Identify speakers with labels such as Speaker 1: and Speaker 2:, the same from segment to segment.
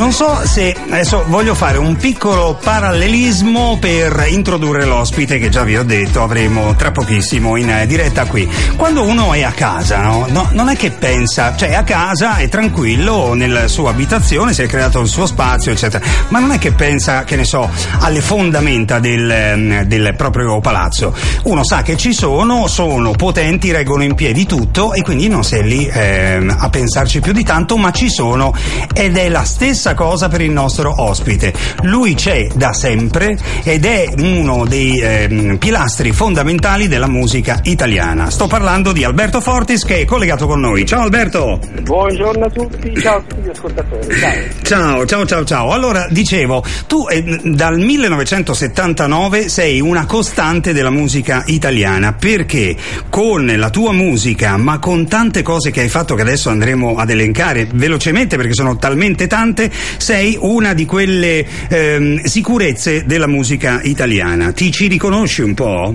Speaker 1: Non so se adesso voglio fare un piccolo parallelismo per introdurre l'ospite che già vi ho detto avremo tra pochissimo in diretta qui. Quando uno è a casa, no? No, non è che pensa, cioè è a casa, è tranquillo nella sua abitazione, si è creato il suo spazio, eccetera, ma non è che pensa, che ne so, alle fondamenta del, del proprio palazzo. Uno sa che ci sono, sono potenti, reggono in piedi tutto e quindi non è lì eh, a pensarci più di tanto, ma ci sono ed è la stessa cosa per il nostro ospite. Lui c'è da sempre ed è uno dei eh, pilastri fondamentali della musica italiana. Sto parlando di Alberto Fortis che è collegato con noi. Ciao Alberto!
Speaker 2: Buongiorno a tutti, ciao a tutti gli ascoltatori. Ciao,
Speaker 1: ciao, ciao, ciao. ciao. Allora, dicevo, tu eh, dal 1979 sei una costante della musica italiana perché con la tua musica, ma con tante cose che hai fatto che adesso andremo ad elencare velocemente perché sono talmente tante, sei una di quelle ehm, sicurezze della musica italiana. Ti ci riconosci un po'?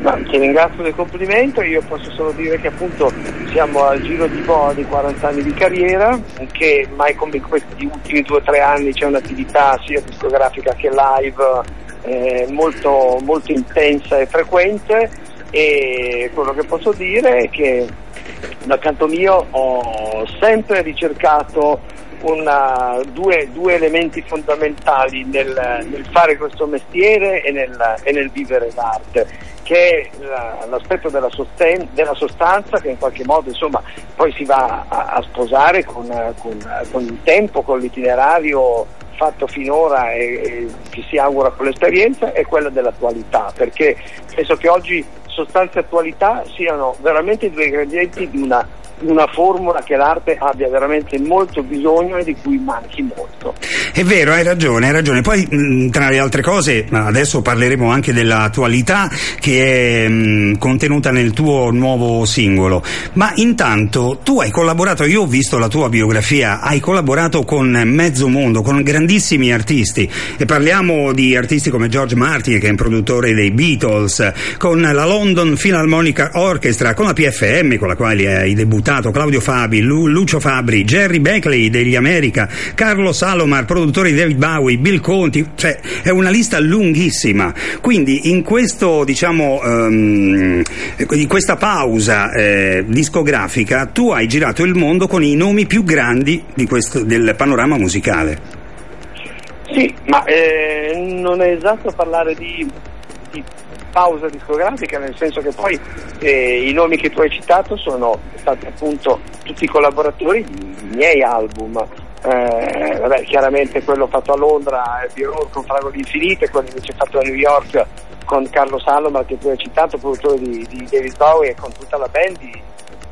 Speaker 2: No, ti ringrazio del complimento, io posso solo dire che appunto siamo al giro di boa di 40 anni di carriera, che mai come in questi ultimi 2-3 anni c'è un'attività sia discografica che live eh, molto, molto intensa e frequente e quello che posso dire è che dal canto mio ho sempre ricercato una, due, due, elementi fondamentali nel, nel, fare questo mestiere e nel, e nel vivere l'arte, che è la, l'aspetto della, sosten- della, sostanza che in qualche modo insomma, poi si va a, a sposare con, con, con, il tempo, con l'itinerario fatto finora e, che si augura con l'esperienza, è quella dell'attualità, perché penso che oggi sostanza e attualità siano veramente due ingredienti di una una formula che l'arte abbia veramente molto bisogno e di cui manchi molto.
Speaker 1: È vero, hai ragione, hai ragione. Poi tra le altre cose, adesso parleremo anche dell'attualità che è mh, contenuta nel tuo nuovo singolo. Ma intanto tu hai collaborato, io ho visto la tua biografia, hai collaborato con mezzo mondo, con grandissimi artisti e parliamo di artisti come George Martin che è un produttore dei Beatles, con la London Philharmonic Orchestra, con la PFM con la quale hai debuttato Claudio Fabi, Lu, Lucio Fabri, Jerry Beckley degli America, Carlo Salomar, produttore di David Bowie, Bill Conti, cioè è una lista lunghissima. Quindi in questo, diciamo, um, in questa pausa eh, discografica tu hai girato il mondo con i nomi più grandi questo, del panorama musicale.
Speaker 2: Sì, ma eh, non è esatto parlare di, di pausa discografica, nel senso che poi eh, i nomi che tu hai citato sono stati appunto tutti collaboratori di miei album. Eh, vabbè, chiaramente quello fatto a Londra, The Road con Fragoli Infinite, quello invece fatto a New York con Carlo Salomar che tu hai citato, produttore di, di David Bowie e con tutta la band di,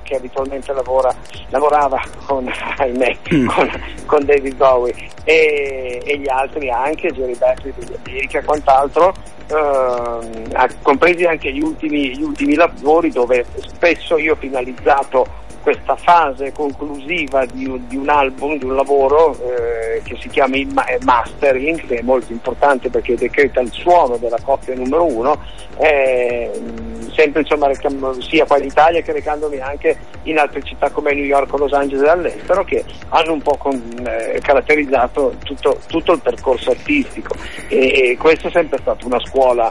Speaker 2: che abitualmente lavora, lavorava con, ahimè, mm. con, con, David Bowie e, e, gli altri anche, Jerry Beckley degli America e quant'altro, eh, compresi anche gli ultimi, gli ultimi lavori dove spesso io ho finalizzato questa fase conclusiva di, di, un album, di un lavoro eh, che si chiama il mastering, che è molto importante perché decreta il suono della coppia numero uno, eh, sempre insomma sia qua in Italia che recandomi anche in altre città come New York Los Angeles e all'estero che hanno un po' con, eh, caratterizzato tutto, tutto, il percorso artistico. E, e questa è sempre stata una scuola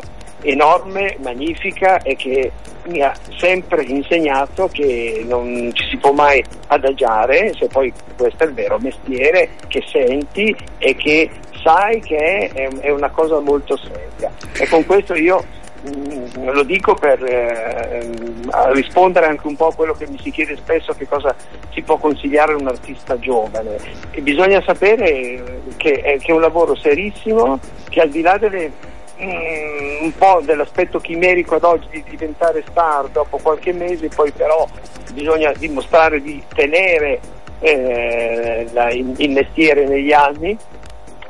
Speaker 2: enorme, magnifica e che mi ha sempre insegnato che non ci si può mai adagiare se poi questo è il vero mestiere che senti e che sai che è, è una cosa molto seria. E con questo io mh, mm, lo dico per eh, rispondere anche un po' a quello che mi si chiede spesso che cosa si può consigliare a un artista giovane. E bisogna sapere che è, che è un lavoro serissimo, che al di là delle Mm, un po' dell'aspetto chimerico ad oggi di diventare star dopo qualche mese, poi però bisogna dimostrare di tenere eh, la, il, il, mestiere negli anni.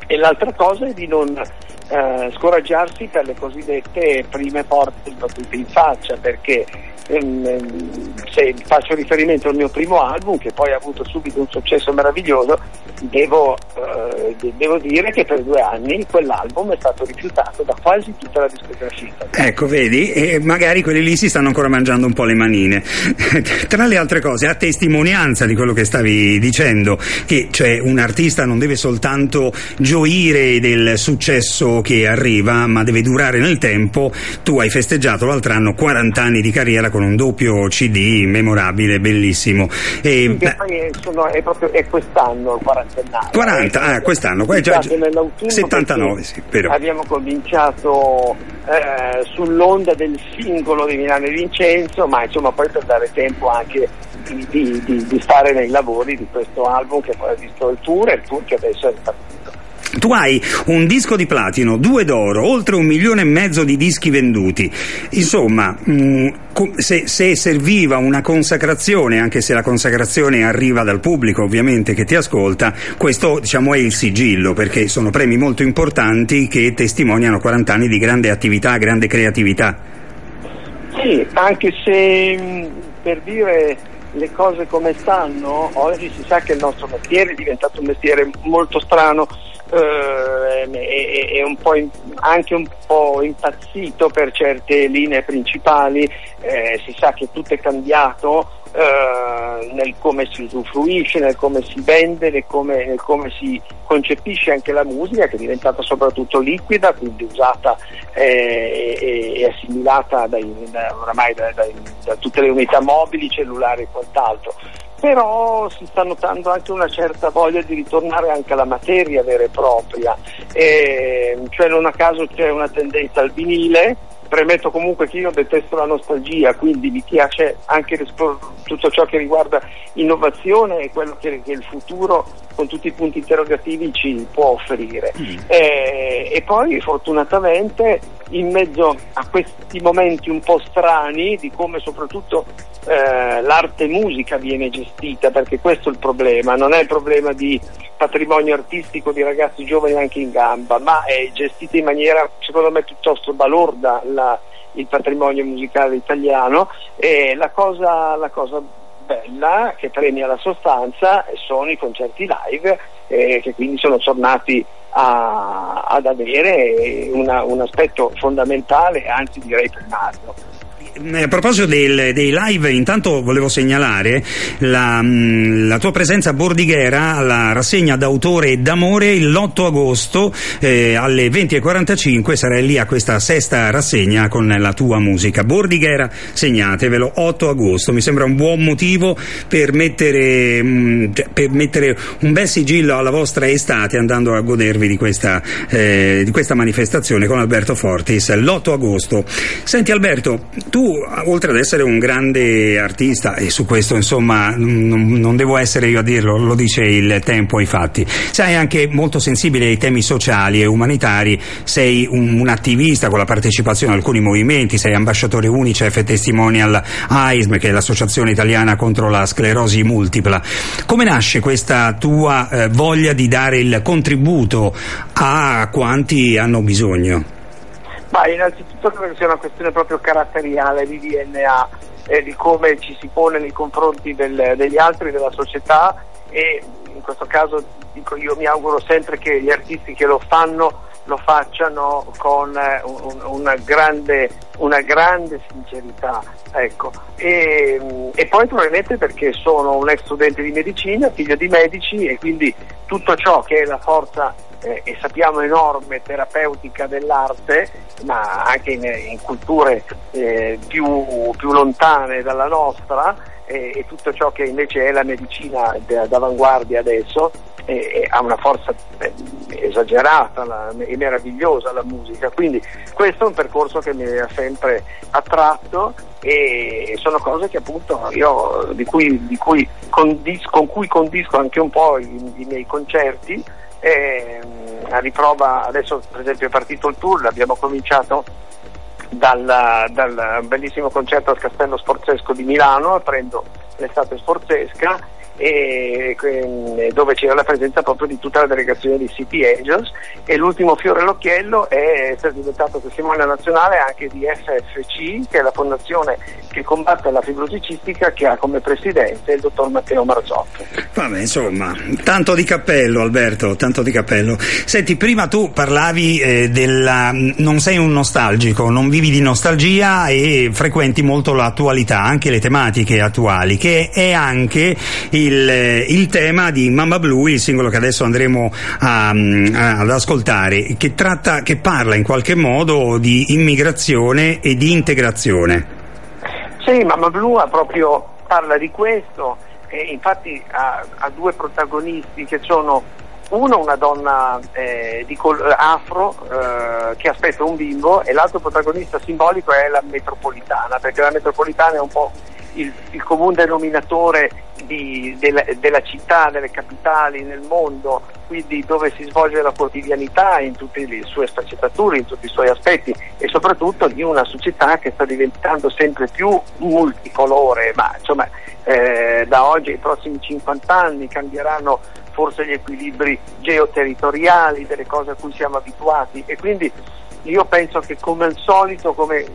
Speaker 2: E l'altra cosa è di non, eh, scoraggiarsi per le cosiddette prime porte battute in faccia perché ehm, se faccio riferimento al mio primo album che poi ha avuto subito un successo meraviglioso devo, eh, devo dire che per due anni quell'album è stato rifiutato da quasi tutta la discografia.
Speaker 1: Ecco vedi? E magari quelli lì si stanno ancora mangiando un po' le manine. Tra le altre cose a testimonianza di quello che stavi dicendo che cioè, un artista non deve soltanto gioire del successo che arriva ma deve durare nel tempo tu hai festeggiato l'altro anno 40 anni di carriera con un doppio CD memorabile, bellissimo.
Speaker 2: E, sì, poi sono, è, proprio, è quest'anno il quarantennale.
Speaker 1: 40, ah, quest'anno,
Speaker 2: qua, già, 79,
Speaker 1: sì, però.
Speaker 2: Abbiamo cominciato eh, sull'onda del singolo di Milano e Vincenzo, ma insomma poi per dare tempo anche di, di, di, di stare nei lavori di questo album che poi ha visto il tour e il tour che adesso è partito
Speaker 1: tu hai un disco di platino, due d'oro, oltre un milione e mezzo di dischi venduti. Insomma, mh, mm, se, se, serviva una consacrazione, anche se la consacrazione arriva dal pubblico ovviamente che ti ascolta, questo diciamo, è il sigillo, perché sono premi molto importanti che testimoniano 40 anni di grande attività, grande creatività.
Speaker 2: Sì, anche se mm, per dire le cose come stanno, oggi si sa che il nostro mestiere è diventato un mestiere molto strano eh, è, è un in, anche un po' impazzito per certe linee principali, eh, si sa che tutto è cambiato eh, nel come si usufruisce, nel come si vende, nel come, nel come, si concepisce anche la musica che è diventata soprattutto liquida, quindi usata eh, e, assimilata dai, da, oramai da, da, da tutte le unità mobili, cellulari e quant'altro però si sta notando anche una certa voglia di ritornare anche alla materia vera e propria, e, cioè non a caso c'è una tendenza al vinile, premetto comunque che io detesto la nostalgia, quindi mi piace anche tutto ciò che riguarda innovazione e quello che, che il futuro con tutti i punti interrogativi ci può offrire. Mm. Eh, e poi fortunatamente in mezzo a questi momenti un po' strani di come soprattutto eh, l'arte musica viene gestita, perché questo è il problema, non è il problema di patrimonio artistico di ragazzi giovani anche in gamba, ma è gestita in maniera secondo me piuttosto balorda la, il patrimonio musicale italiano e la cosa, la cosa bella che premia la sostanza sono i concerti live eh, che quindi sono tornati a, ad avere una, un aspetto fondamentale, anzi direi primario.
Speaker 1: Eh, a proposito del, dei live, intanto volevo segnalare la, mm, la, tua presenza a Bordighera alla rassegna d'autore e d'amore l'8 agosto eh, alle 20.45 sarai lì a questa sesta rassegna con la tua musica. Bordighera, segnatevelo, 8 agosto, mi sembra un buon motivo per mettere, mh, mm, cioè, per mettere un bel sigillo alla vostra estate andando a godervi di questa, eh, di questa manifestazione con Alberto Fortis l'8 agosto. Senti Alberto, tu oltre ad essere un grande artista, e su questo insomma non, non, devo essere io a dirlo, lo dice il tempo e i fatti, sei anche molto sensibile ai temi sociali e umanitari, sei un, un attivista con la partecipazione a alcuni movimenti, sei ambasciatore Unicef e testimonial AISM, che è l'associazione italiana contro la sclerosi multipla. Come nasce questa tua eh, voglia di dare il contributo a quanti hanno bisogno?
Speaker 2: Ma innanzitutto credo sia una questione proprio caratteriale di DNA e di come ci si pone nei confronti del, degli altri, della società e in questo caso dico io mi auguro sempre che gli artisti che lo fanno lo facciano con eh, un, una, grande, una, grande, sincerità. Ecco. E, e, poi probabilmente perché sono un ex studente di medicina, figlio di medici e quindi tutto ciò che è la forza eh, e sappiamo enorme terapeutica dell'arte, ma anche in, in culture eh, più, più, lontane dalla nostra, eh, e tutto ciò che invece è la medicina d'avanguardia adesso, ha una forza eh, esagerata e meravigliosa la musica, quindi questo è un percorso che mi ha sempre attratto e sono cose che appunto io di cui, di cui condis, con cui condisco anche un po' i, i miei concerti e, a riprova adesso per esempio è partito il tour, abbiamo cominciato dal, dal bellissimo concerto al Castello Sforzesco di Milano, prendo l'estate sforzesca e, dove c'era la presenza proprio di tutta la delegazione di City Angels e l'ultimo fiore all'occhiello è essere diventato testimone nazionale anche di FFC che è la fondazione che combatte la fibrosi cistica che ha come presidente il dottor Matteo Marzotto.
Speaker 1: Vabbè, insomma, tanto di cappello Alberto, tanto di cappello. Senti, prima tu parlavi eh, della... non sei un nostalgico, non vivi di nostalgia e frequenti molto l'attualità, anche le tematiche attuali, che è anche il, eh, il tema di Mamma Blue, il singolo che adesso andremo a, a, ad ascoltare, che, tratta, che parla in qualche modo di immigrazione e di integrazione.
Speaker 2: Sì, Mamma Blue proprio parla di questo e infatti ha, ha due protagonisti che sono uno una donna eh, col- afro eh, che aspetta un bimbo e l'altro protagonista simbolico è la metropolitana, perché la metropolitana è un po' il, il comune denominatore di, della, della, città, delle capitali nel mondo, quindi dove si svolge la quotidianità in tutte le sue sfaccettature, in tutti i suoi aspetti e soprattutto di una società che sta diventando sempre più multicolore, ma insomma eh, da oggi ai prossimi 50 anni cambieranno forse gli equilibri geoterritoriali delle cose a cui siamo abituati e quindi io penso che come al solito, come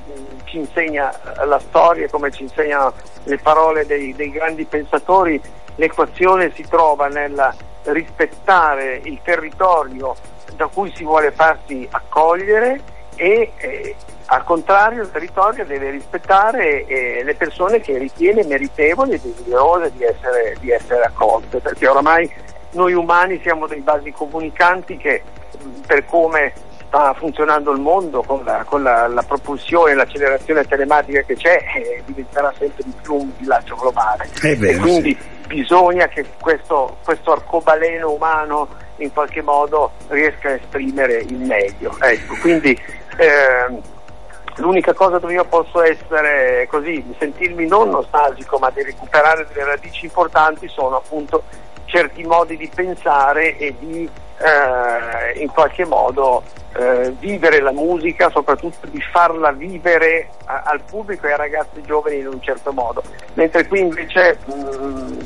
Speaker 2: ci insegna la storia, come ci insegnano le parole dei, dei grandi pensatori, l'equazione si trova nel rispettare il territorio da cui si vuole farsi accogliere e eh, al contrario il territorio deve rispettare eh, le persone che ritiene meritevoli e desiderose di essere, di essere accolte, perché oramai noi umani siamo dei basi comunicanti che per come sta funzionando il mondo con la, con la, la propulsione e l'accelerazione telematica che c'è eh, diventerà sempre di più un villaggio globale
Speaker 1: vero,
Speaker 2: e quindi sì. bisogna che questo, questo, arcobaleno umano in qualche modo riesca a esprimere il meglio ecco, quindi eh, l'unica cosa dove io posso essere così, sentirmi non nostalgico ma di recuperare delle radici importanti sono appunto certi modi di pensare e di eh, in qualche modo eh, vivere la musica, soprattutto di farla vivere a, al pubblico e ai ragazzi giovani in un certo modo. Mentre qui invece mh, mm,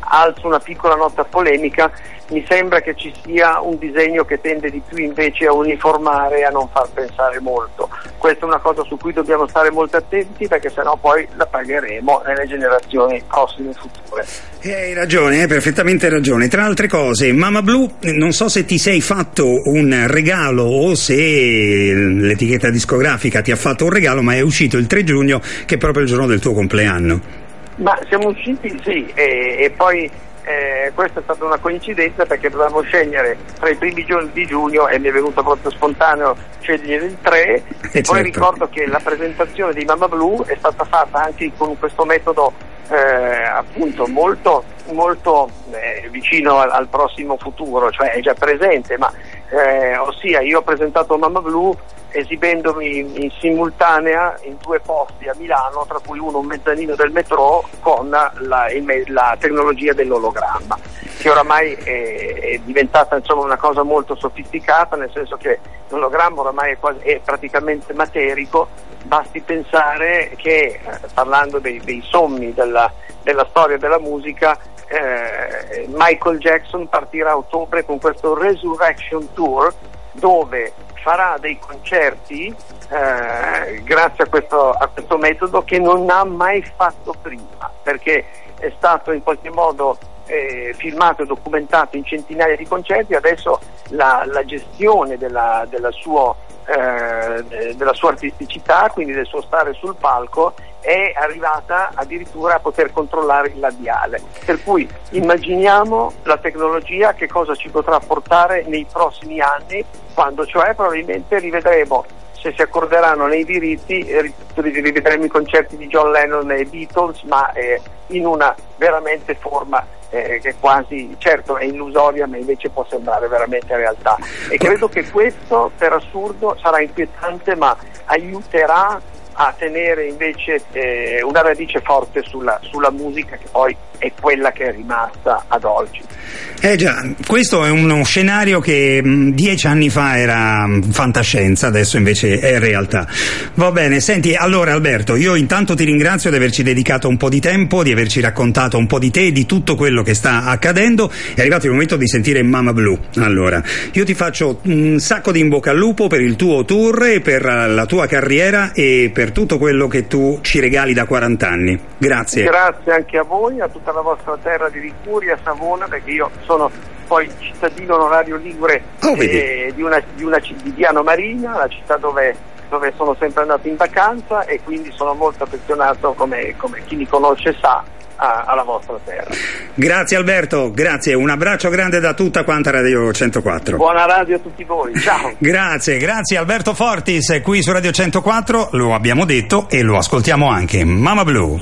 Speaker 2: alzo una piccola nota polemica, mi sembra che ci sia un disegno che tende di più invece a uniformare e a non far pensare molto. Questa è una cosa su cui dobbiamo stare molto attenti perché sennò poi la pagheremo nelle generazioni prossime e future.
Speaker 1: E hai ragione, hai perfettamente ragione. Tra altre cose, Mama Blue, non so se ti sei fatto un regalo o se l'etichetta discografica ti ha fatto un regalo, ma è uscito il 3 giugno che è proprio il giorno del tuo compleanno.
Speaker 2: Ma siamo usciti sì, e, e poi eh, questa è stata una coincidenza perché dovevamo scegliere tra i primi giorni di giugno e mi è venuto proprio spontaneo scegliere il 3 eh, e certo. poi ricordo che la presentazione di Mamma Blu è stata fatta anche con questo metodo eh, appunto molto, molto eh, vicino al, al, prossimo futuro, cioè è già presente, ma eh, ossia io ho presentato Mamma Blu esibendomi in, simultanea in due posti a Milano, tra cui uno un mezzanino del metro con la, il, la tecnologia dell'ologramma, che oramai è, è diventata insomma, una cosa molto sofisticata, nel senso che l'ologramma oramai è, quasi, è praticamente materico, basti pensare che, eh, parlando dei, dei sommi della, della storia della musica, eh, Michael Jackson partirà a ottobre con questo Resurrection Tour dove farà dei concerti eh, grazie a questo, a questo, metodo che non ha mai fatto prima perché è stato in qualche modo eh, filmato e documentato in centinaia di concerti. Adesso la, la gestione della, della, sua, eh, della sua artisticità quindi del suo stare sul palco è arrivata addirittura a poter controllare il labiale. Per cui immaginiamo la tecnologia che cosa ci potrà portare nei prossimi anni, quando cioè probabilmente rivedremo se si accorderanno nei diritti, rivedremo i concerti di John Lennon e Beatles, ma eh, in una veramente forma eh, che quasi, certo è illusoria, ma invece può sembrare veramente realtà. E credo che questo per assurdo sarà inquietante, ma aiuterà a tenere invece eh, una radice forte sulla, sulla musica che poi è quella che è rimasta ad oggi.
Speaker 1: Eh già, questo è uno scenario che mh, dieci anni fa era mh, fantascienza, adesso invece è realtà. Va bene, senti, allora Alberto, io intanto ti ringrazio di averci dedicato un po' di tempo, di averci raccontato un po' di te, di tutto quello che sta accadendo. È arrivato il momento di sentire Mama Blue. Allora, io ti faccio un sacco di in bocca al lupo per il tuo tour e per la tua carriera e per tutto quello che tu ci regali da 40 anni. Grazie.
Speaker 2: Grazie anche a voi, a tutta la vostra terra di Liguria, Savona, perché io sono poi cittadino onorario ligure
Speaker 1: Oh,
Speaker 2: eh, di, una, di, una, di Diano Marina, la città dove, dove sono sempre andato in vacanza e quindi sono molto affezionato, come, come chi mi conosce sa, a- alla vostra terra.
Speaker 1: Grazie Alberto, grazie, un abbraccio grande da tutta quanta Radio 104.
Speaker 2: Buona radio a tutti voi, ciao!
Speaker 1: Grazie, grazie Alberto Fortis, qui su Radio 104, lo abbiamo detto e lo ascoltiamo anche. Mama Blue.